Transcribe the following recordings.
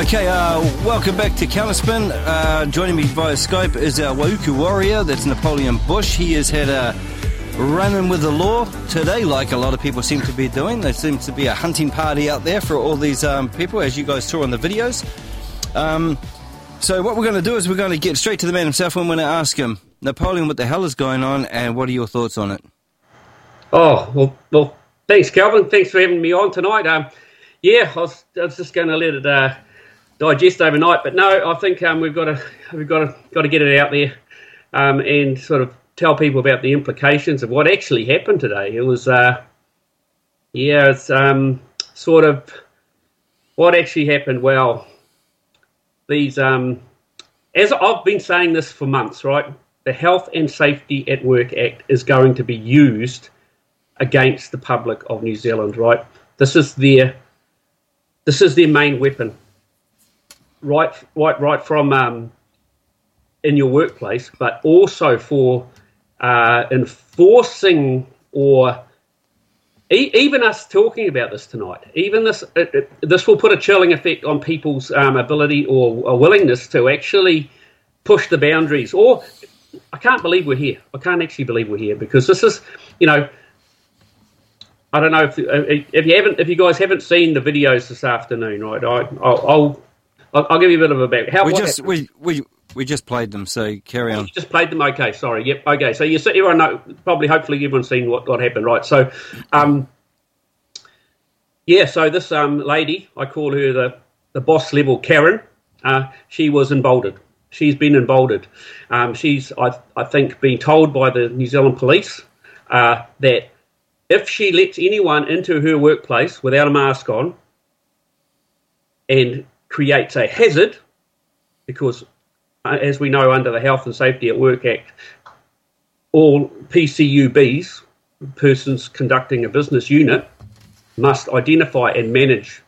Okay, uh, welcome back to Counterspin. Uh, joining me via Skype is our Waiuku warrior, that's Napoleon Busch. He has had a run-in with the law today, like a lot of people seem to be doing. There seems to be a hunting party out there for all these um, people, as you guys saw in the videos. Um, so what we're going to do is we're going to get straight to the man himself and we're going to ask him, Napoleon, what the hell is going on and what are your thoughts on it? Oh, well, well thanks, Calvin. Thanks for having me on tonight. Um, yeah, I was, I was just going to let it uh, digest overnight, but no, I think um, we've got to we've got to got to get it out there um, and sort of tell people about the implications of what actually happened today. It was, uh, yeah, it's um, sort of what actually happened. Well, these, um, as I've been saying this for months, right? The Health and Safety at Work Act is going to be used against the public of New Zealand, right? This is their this is their main weapon, right? Right, right from um, in your workplace, but also for uh, enforcing or e- even us talking about this tonight, even this it, it, this will put a chilling effect on people's um, ability or, willingness to actually push the boundaries. Or I can't believe we're here. I can't actually believe we're here because this is, you know. I don't know if if you haven't if you guys haven't seen the videos this afternoon, right? I, I'll, I'll give you a bit of a back. How we just we, we we just played them, so carry on. You just played them. Okay, sorry. Yep. Okay. So you see, everyone know probably, hopefully, everyone's seen what, what happened, right? So, um, yeah. So this um lady, I call her the the boss level Karen. Uh, she was emboldened. She's been emboldened. Um, she's, I, I think, been told by the New Zealand Police uh, that if she lets anyone into her workplace without a mask on and creates a hazard, because uh, as we know under the Health and Safety at Work Act, all PCUBs, persons conducting a business unit, must identify and manage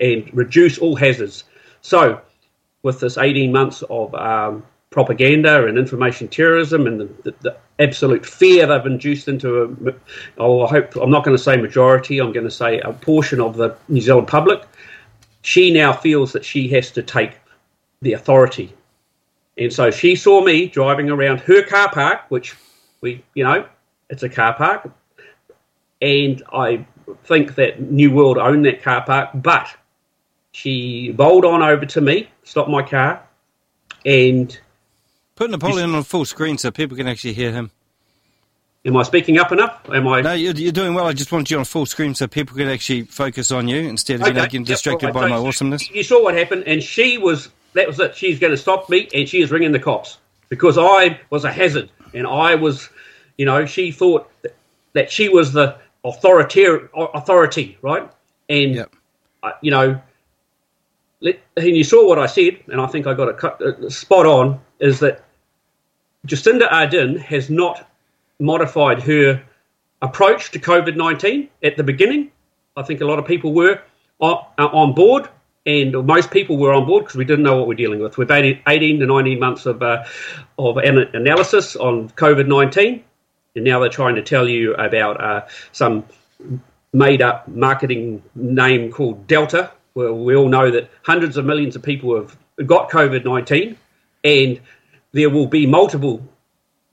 and reduce all hazards. So, with this 18 months of um, propaganda and information terrorism and the, the, the, absolute fear they've induced into a, oh, I hope I'm not going to say majority, I'm going to say a portion of the New Zealand public. She now feels that she has to take the authority and so she saw me driving around her car park, which we, you know, it's a car park. And I think that New World owned that car park, but she bowled on over to me, stopped my car, and. Put Napoleon on full screen so people can actually hear him. Am I speaking up enough? Am I? No, you're, you're doing well. I just wanted you on full screen so people could actually focus on you instead of okay. you know, getting distracted right. by so my awesomeness. You saw what happened, and she was that was it. She's going to stop me, and she is ringing the cops because I was a hazard, and I was, you know, she thought that, that she was the authority, authority, right? And yep. uh, you know, let, and you saw what I said, and I think I got it cut, uh, spot on. Is that Jacinda Ardern has not modified her approach to COVID nineteen at the beginning. I think a lot of people were on, uh, on board and most people were on board because we didn't know what we're dealing with. We've had 18 to 19 months of, uh, of analysis on COVID 19, and now they're trying to tell you about uh, some made up marketing name called Delta. Well, we all know that hundreds of millions of people have got COVID 19, and there will be multiple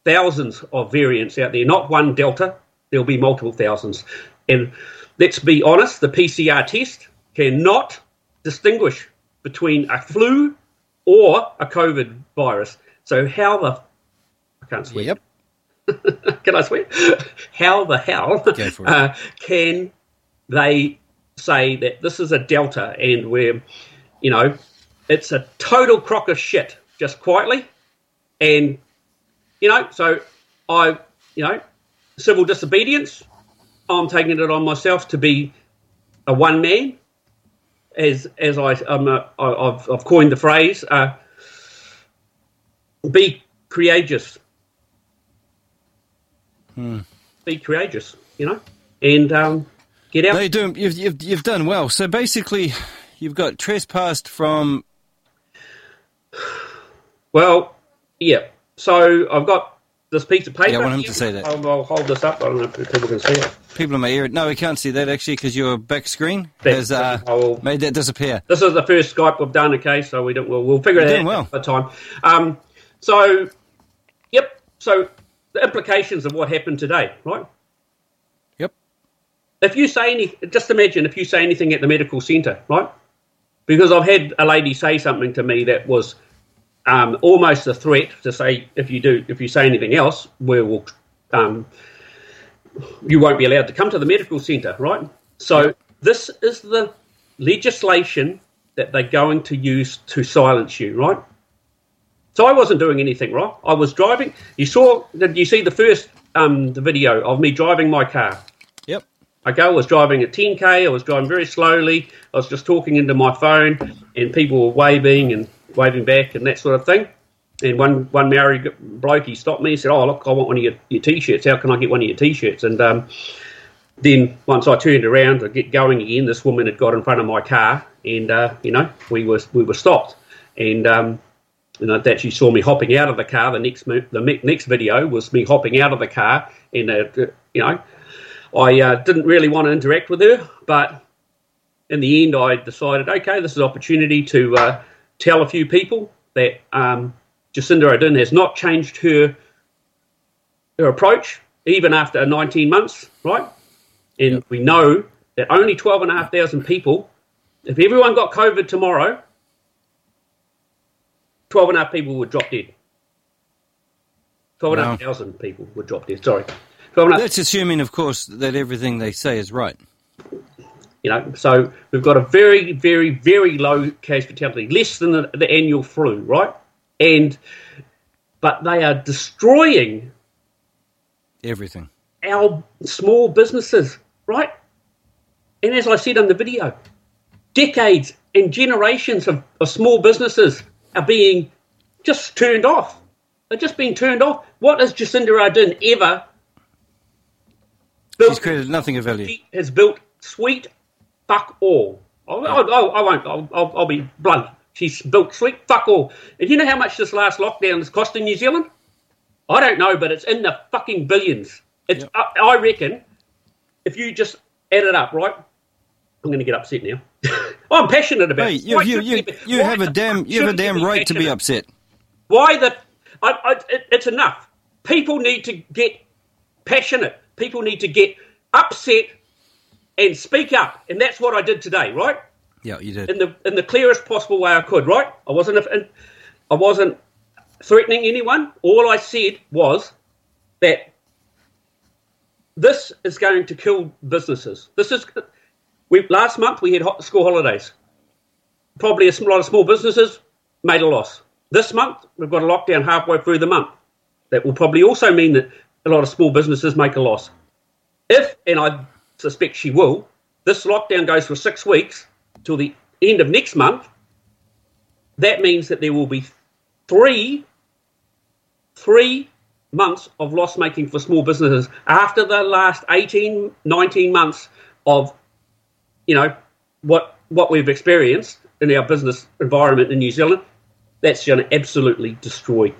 thousands of variants out there, not one Delta, there'll be multiple thousands. And let's be honest, the PCR test cannot distinguish between a flu or a COVID virus. So how the I can't swear. Yep. can I swear? how the hell uh, can they say that this is a delta and we're, you know, it's a total crock of shit, just quietly, and you know, so I, you know, civil disobedience. I'm taking it on myself to be a one man as as I um, uh, I've, I've coined the phrase, uh, be courageous. Hmm. Be courageous, you know, and um, get out. They do. You've, you've you've done well. So basically, you've got trespassed from. Well, yeah. So I've got this piece of paper. Yeah, I want him to say that. I'll, I'll hold this up. I don't know if people can see it. People in my ear. No, we can't see that actually because your back screen Back has uh, will- made that disappear. This is the first Skype we've done. Okay, so we don't. We'll, we'll figure You're it out well. at the time. Um, so, yep. So the implications of what happened today, right? Yep. if you say any, just imagine if you say anything at the medical centre, right? Because I've had a lady say something to me that was um, almost a threat to say if you do, if you say anything else, we will, um, you won't be allowed to come to the medical centre, right? So this is the legislation that they're going to use to silence you, right? So I wasn't doing anything wrong. I was driving. You saw? Did you see the first um, the video of me driving my car? Yep. Okay, I was driving at 10k. I was driving very slowly. I was just talking into my phone, and people were waving and waving back and that sort of thing. And one one Maori bloke he stopped me and said, "Oh look, I want one of your, your t-shirts. How can I get one of your t-shirts?" And um, then once I turned around to get going again, this woman had got in front of my car, and uh, you know we were we were stopped. And um, you know that she saw me hopping out of the car. The next the next video was me hopping out of the car, and uh, you know I uh, didn't really want to interact with her, but in the end, I decided, okay, this is an opportunity to uh, tell a few people that um, Jacinda Ardern has not changed her her approach even after 19 months, right? And we know that only 12,500 people, if everyone got COVID tomorrow, 12,500 people would drop dead. 12,500 people would drop dead, sorry. 12,500 That's assuming, of course, that everything they say is right. You know, so we've got a very, very, very low case fatality, less than the, the annual flu, right? And but they are destroying Everything. our small businesses, right? And as I said in the video, decades and generations of, of small businesses are being just turned off. They're just being turned off. What has Jacinda Ardern ever built? She's created nothing of value. She has built sweet fuck all. I, I, I, I won't. I'll, I'll, I'll be blunt. She's built sweet fuck all. And you know how much this last lockdown is costing New Zealand? I don't know, but it's in the fucking billions. It's. Yep. I, I reckon if you just add it up, right? I'm going to get upset now. I'm passionate about. Hey, it. you, you, you, be- you have a damn you have a damn right to be upset. Why the? I, I, it, it's enough. People need to get passionate. People need to get upset and speak up, and that's what I did today, right? Yeah, you did. In the in the clearest possible way I could, right? I wasn't I wasn't threatening anyone. All I said was that this is going to kill businesses. This is we last month we had ho- school holidays. Probably a lot of small businesses made a loss. This month we've got a lockdown halfway through the month. That will probably also mean that a lot of small businesses make a loss. If and I suspect she will, this lockdown goes for six weeks till the end of next month. That means that there will be three three months of loss making for small businesses after the last 18 19 months of you know what what we've experienced in our business environment in New Zealand. That's going to absolutely destroy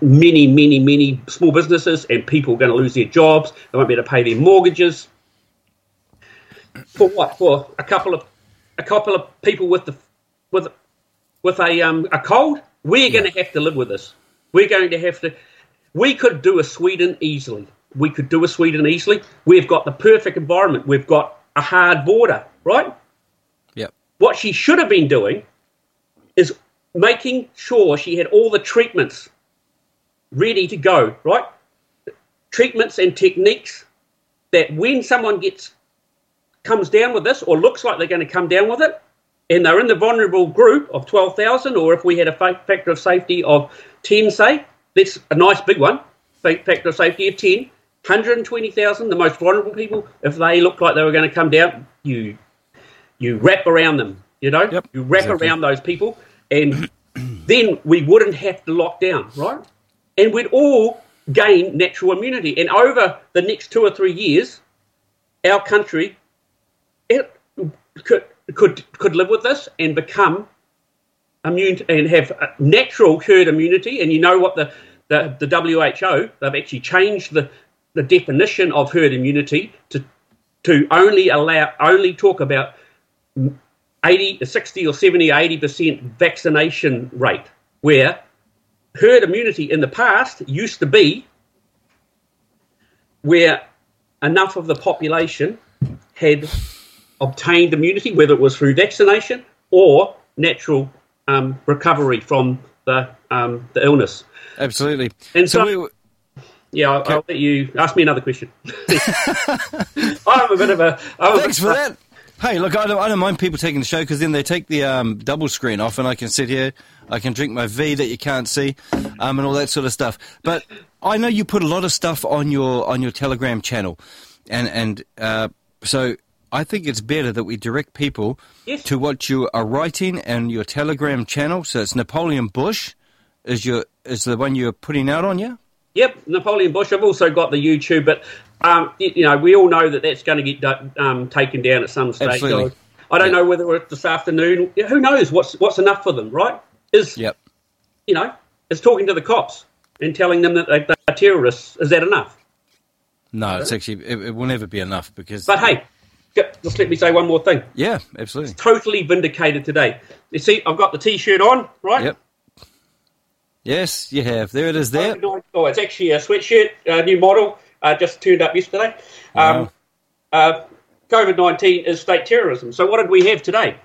many many many small businesses and people are going to lose their jobs. They won't be able to pay their mortgages for what for a couple of a couple of people with the with with a um a cold we're going to have to live with this we're going to have to we could do a Sweden easily. We could do a Sweden easily. We've got the perfect environment. We've got a hard border, right? Yep. What she should have been doing is making sure she had all the treatments ready to go, right? Treatments and techniques that when someone gets comes down with this or looks like they're going to come down with it, and they're in the vulnerable group of 12,000, or if we had a factor of safety of 10, say, that's a nice big one, factor of safety of 10, 120,000, the most vulnerable people, if they look like they were going to come down, you you wrap around them, you know? Yep, you wrap exactly. around those people, and then we wouldn't have to lock down, right? And we'd all gain natural immunity. And over the next two or three years, our country it could could could live with this and become immune and have natural herd immunity. And you know what the the, the WHO, they've actually changed the, the definition of herd immunity to to only allow only talk about 80, 60 or 70, 80 percent vaccination rate, where herd immunity in the past used to be where enough of the population had obtained immunity, whether it was through vaccination or natural um, recovery from the um, the illness. Absolutely. And so, so we, yeah, I'll, I'll, let you ask me another question. I'm a bit of a. I'm Thanks a for that. Hey, look, I don't, I don't mind people taking the show because then they take the um, double screen off and I can sit here, I can drink my V that you can't see, um, and all that sort of stuff. But I know you put a lot of stuff on your on your Telegram channel, and and uh, so I think it's better that we direct people yes. to what you are writing and your Telegram channel. So it's Napoleon Busch is your is the one you're putting out on you. Yep, Napoleon Busch. I've also got the YouTube, but um, you know we all know that that's going to get um, taken down at some stage. Absolutely. I don't yep. know whether it's this afternoon. Who knows what's what's enough for them, right? Is yep. you know, is talking to the cops and telling them that they're terrorists. Is that enough? No, it's actually it, it will never be enough because. But hey, just let me say one more thing. Yeah, absolutely. It's totally vindicated today. You see, I've got the T-shirt on, right? Yep. Yes, you have. There it is. There. Oh, it's actually a sweatshirt, a new model, uh, just turned up yesterday. Um, uh, COVID nineteen is state terrorism. So what did we have today?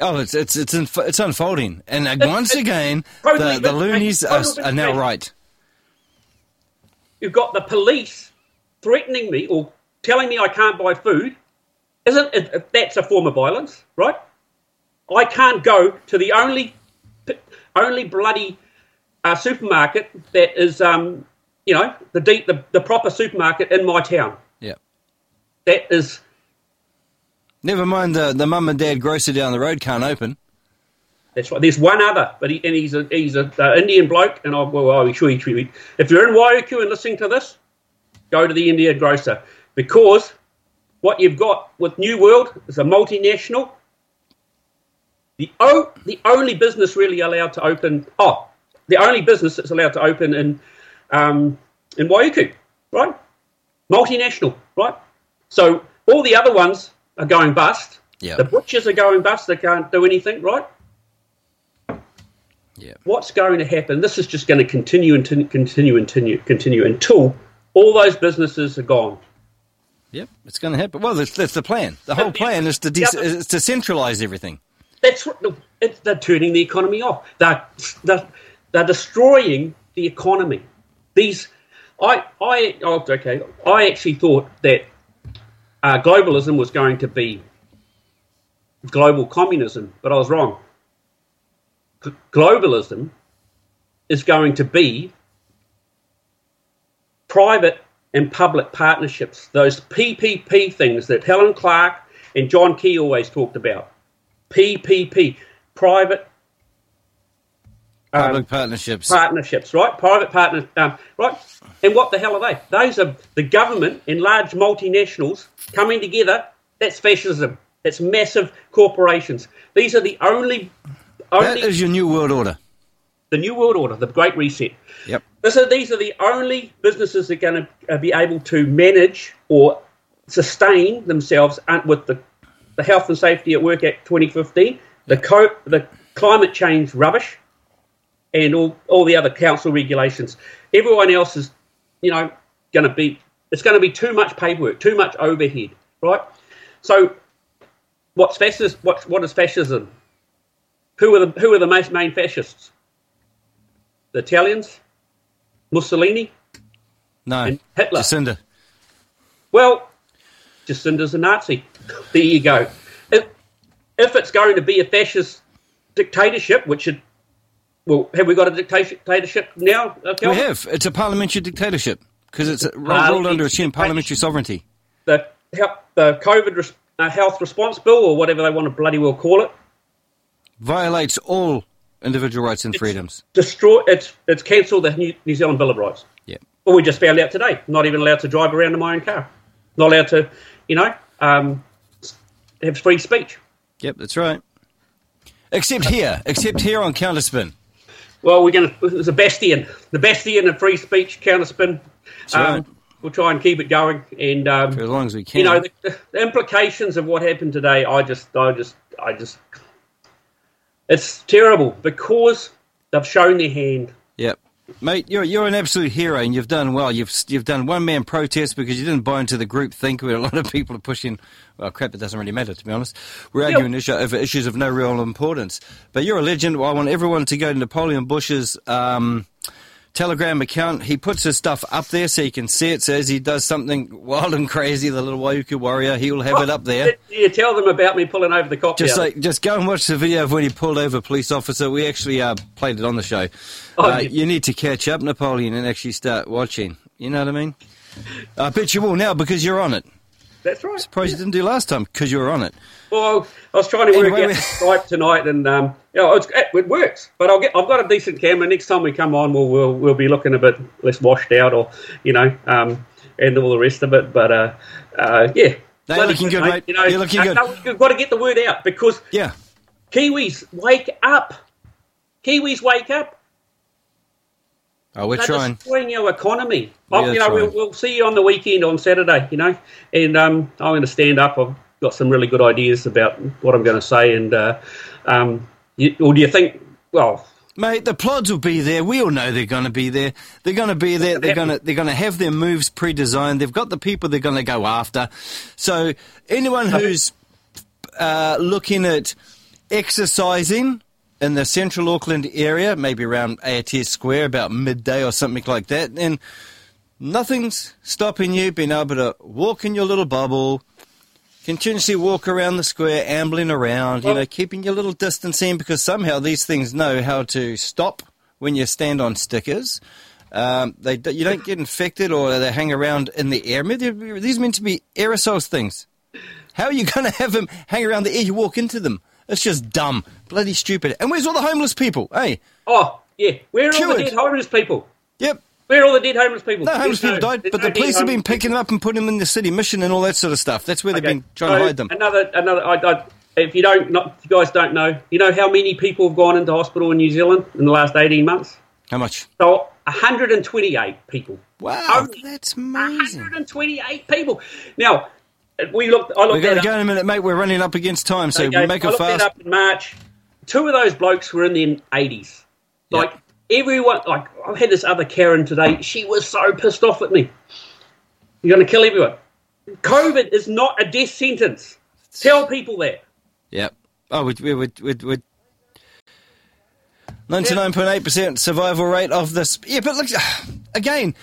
Oh, it's it's it's it's unfolding, and uh, once again, the, the loonies are, are now right. You've got the police threatening me or telling me I can't buy food. Isn't it, that's a form of violence, right? I can't go to the only only bloody uh, supermarket that is, um, you know, the, deep, the the proper supermarket in my town. Yeah, that is. Never mind the the mum and dad grocer down the road can't open. That's right. There's one other, but he, and he's a he's a uh, Indian bloke, and I well, I'm sure he, if you're in Waiuku and listening to this, go to the Indian grocer because what you've got with New World is a multinational. The o- the only business really allowed to open. Oh, the only business that's allowed to open in um, in Waiuku, right? Multinational, right? So all the other ones are going bust. Yeah. The butchers are going bust. They can't do anything, right? Yeah. What's going to happen? This is just going to continue and continue and continue, continue until all those businesses are gone. Yep, it's going to happen. Well, that's, that's the plan. The whole plan is to de- is to centralize everything. That's it's, they're turning the economy off. They're, they're, they're destroying the economy. These, I, I, oh, okay. I actually thought that uh, globalism was going to be global communism, but I was wrong. G- globalism is going to be private and public partnerships, those PPP things that Helen Clark and John Key always talked about. PPP, private public um, partnerships. Partnerships, right? Private partners, um, right? And what the hell are they? Those are the government and large multinationals coming together. That's fascism. It's massive corporations. These are the only. only that is your new world order. The new world order, the Great Reset. Yep. So these are the only businesses that are going to uh, be able to manage or sustain themselves with the, the Health and Safety at Work Act 2015, the, co- the climate change rubbish, and all, all the other council regulations. Everyone else is, you know, going to be, it's going to be too much paperwork, too much overhead, right? So what's fascist, what, what is fascism? Who are the, who are the most main fascists? The Italians? Mussolini? No. And Hitler. Jacinda. Well, Jacinda's a Nazi. There you go. If, if it's going to be a fascist dictatorship, which it well, have we got a dictatorship now? Uh, we have. It's a parliamentary dictatorship because it's ruled under assumed parliamentary sovereignty. The the COVID res, uh, health response bill, or whatever they want to bloody well call it, violates all individual rights and it's freedoms. Destroy. It's it's cancelled the New, New Zealand Bill of Rights. Yeah. Well, we just found out today. Not even allowed to drive around in my own car. Not allowed to, you know, um, have free speech. Yep, that's right. Except here. Except here on Counterspin. well, we're going to. It's a bastion, the bastion of free speech, counterspin. Um, right. We'll try and keep it going, and um, For as long as we can. you know the, the implications of what happened today. I just, I just, I just. It's terrible because they've shown their hand. Yep. Mate, you're you're an absolute hero, and you've done well. You've you've done one man protest because you didn't buy into the group think where a lot of people are pushing. Well, crap, it doesn't really matter to be honest. We're arguing issue, over issues of no real importance. But you're a legend. I want everyone to go to Napoleon Busch's um, Telegram account. He puts his stuff up there so you can see it. So as he does something wild and crazy, the little Waiuku warrior, he will have it up there. You tell them about me pulling over the cop. Just like, just go and watch the video of when he pulled over a police officer. We actually uh, played it on the show. Oh, uh, yeah. You need to catch up, Napoleon, and actually start watching. You know what I mean? I bet you will now because you're on it. That's right. Surprised you didn't do last time because you were on it. Well, I was trying to work Anyway, out Skype tonight, and um, you know, it works. But I'll get, I've got a decent camera. Next time we come on, we'll we'll, we'll be looking a bit less washed out, or you know, um, and all the rest of it. But uh, uh, yeah, No, you're looking good, mate. You know, You're looking uh, good. no, we've got to get the word out because Yeah. Kiwis wake up. Kiwis wake up. Oh, we're They're trying. destroying our economy. We oh, you know, we'll, we'll see you on the weekend on Saturday. You know, and um, I'm going to stand up. I've got some really good ideas about what I'm going to say. And uh, um, you, or do you think? Well, Mate, the plods will be there. We all know they're going to be there. They're going to be there. They're going to they're going to have their moves pre-designed. They've got the people they're going to go after. So anyone who's uh, looking at exercising in the central Auckland area, maybe around Aotea Square, about midday or something like that, then nothing's stopping you being able to walk in your little bubble, continuously walk around the square, ambling around, you know, keeping your little distance in because somehow these things know how to stop when you stand on stickers. Um, they you don't get infected or they hang around in the air. These are meant to be aerosols things. How are you going to have them hang around the air? You walk into them. It's just dumb, bloody stupid. And where's all the homeless people? Hey, oh yeah, where are all the dead homeless people? yep, Where are all the dead homeless people? no homeless There's people died, but no the police have been picking them up and putting them in the city mission and all that sort of stuff. That's where they've Okay, been trying to hide them. Another, another. I, I, if you don't, not, if you guys don't know, you know how many people have gone into hospital in New Zealand in the last eighteen months? How much? So 128 people. Wow, Only that's amazing. 128 people. Now, we looked. I looked We've got to go in a minute, mate. We're running up against time, so Okay, make I it fast. up in March. Two of those blokes were in their 80s. Yeah. Like everyone, like I had this other Karen today. She was so pissed off at me. You're going to kill everyone. COVID is not a death sentence. Tell people that. Yep. Oh, we we we we. we 99.8% survival rate of this. Yeah, but look, again,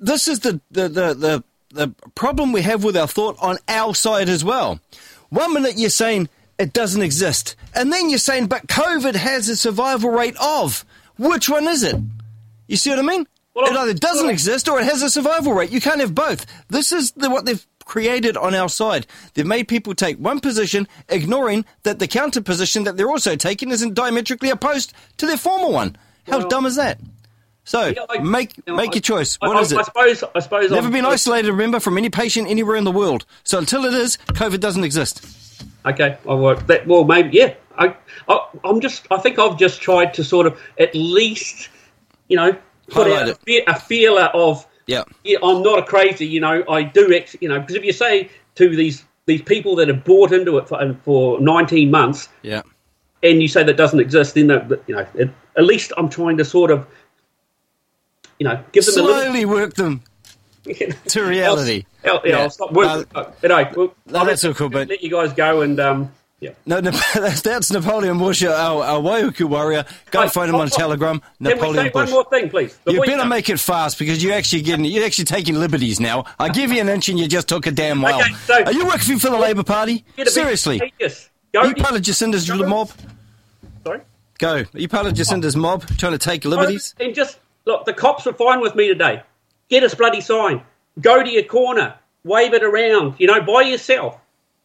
this is the, the, the, the, the problem we have with our thought on our side as well. One minute you're saying it doesn't exist, and then you're saying, but COVID has a survival rate of. Which one is it? You see what I mean? Well, it either doesn't well- exist or it has a survival rate. You can't have both. This is the, what they've created on our side. They've made people take one position, ignoring that the counter position that they're also taking isn't diametrically opposed to their former one. How Well- dumb is that? So Yeah, I- make you know, make I- your choice. What I, is I suppose. I suppose. Never I'm- been isolated, remember, from any patient anywhere in the world. So until it is, COVID doesn't exist. Okay, I work that. Well, maybe yeah. I, I, I'm just. I think I've just tried to sort of at least, you know, put Highlight out a, it. fe- a feeler of. Yeah. Yeah, I'm not a crazy. You know, I do. Ex, you know, because if you say to these these people that have bought into it for, for 19 months, Yeah. and you say that doesn't exist, then that, you know, at least I'm trying to sort of, you know, give them a little. Slowly work them to reality. I'll, yeah, Yeah. I'll stop working. Uh, but no, well, no, I'll that's let- all cool, but- let you guys go and um, yeah. No, no that's, Napoleon Busch, our, our Waiuku warrior. Go Hey, find him on oh, Telegram. Can we Napoleon say one more thing, please? You better make it fast because you're actually getting you're actually taking liberties now. I give you an inch and you just took a damn while. Okay, so- Are you working for the Labour Party? Get a bit Seriously? Are you part of Jacinda's mob? Sorry. Go. Are you part of Jacinda's mob trying to take liberties? And just look, the cops were fine with me today. Get us bloody sign. Go to your corner. Wave it around. You know, by yourself.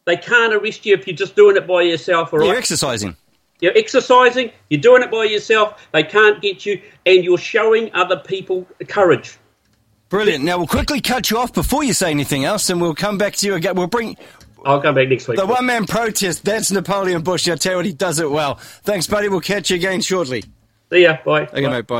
They can't arrest you if you're just doing it by yourself. All right. You're exercising. You're exercising. You're doing it by yourself. They can't get you, and you're showing other people courage. Brilliant. Now we'll quickly cut you off before you say anything else, and we'll come back to you again. We'll bring I'll come back next week. the one man protest. That's Napoleon Bush. I tell you what, he does it well. Thanks, buddy. We'll catch you again shortly. See ya. Bye. Okay, Bye. mate. Bye.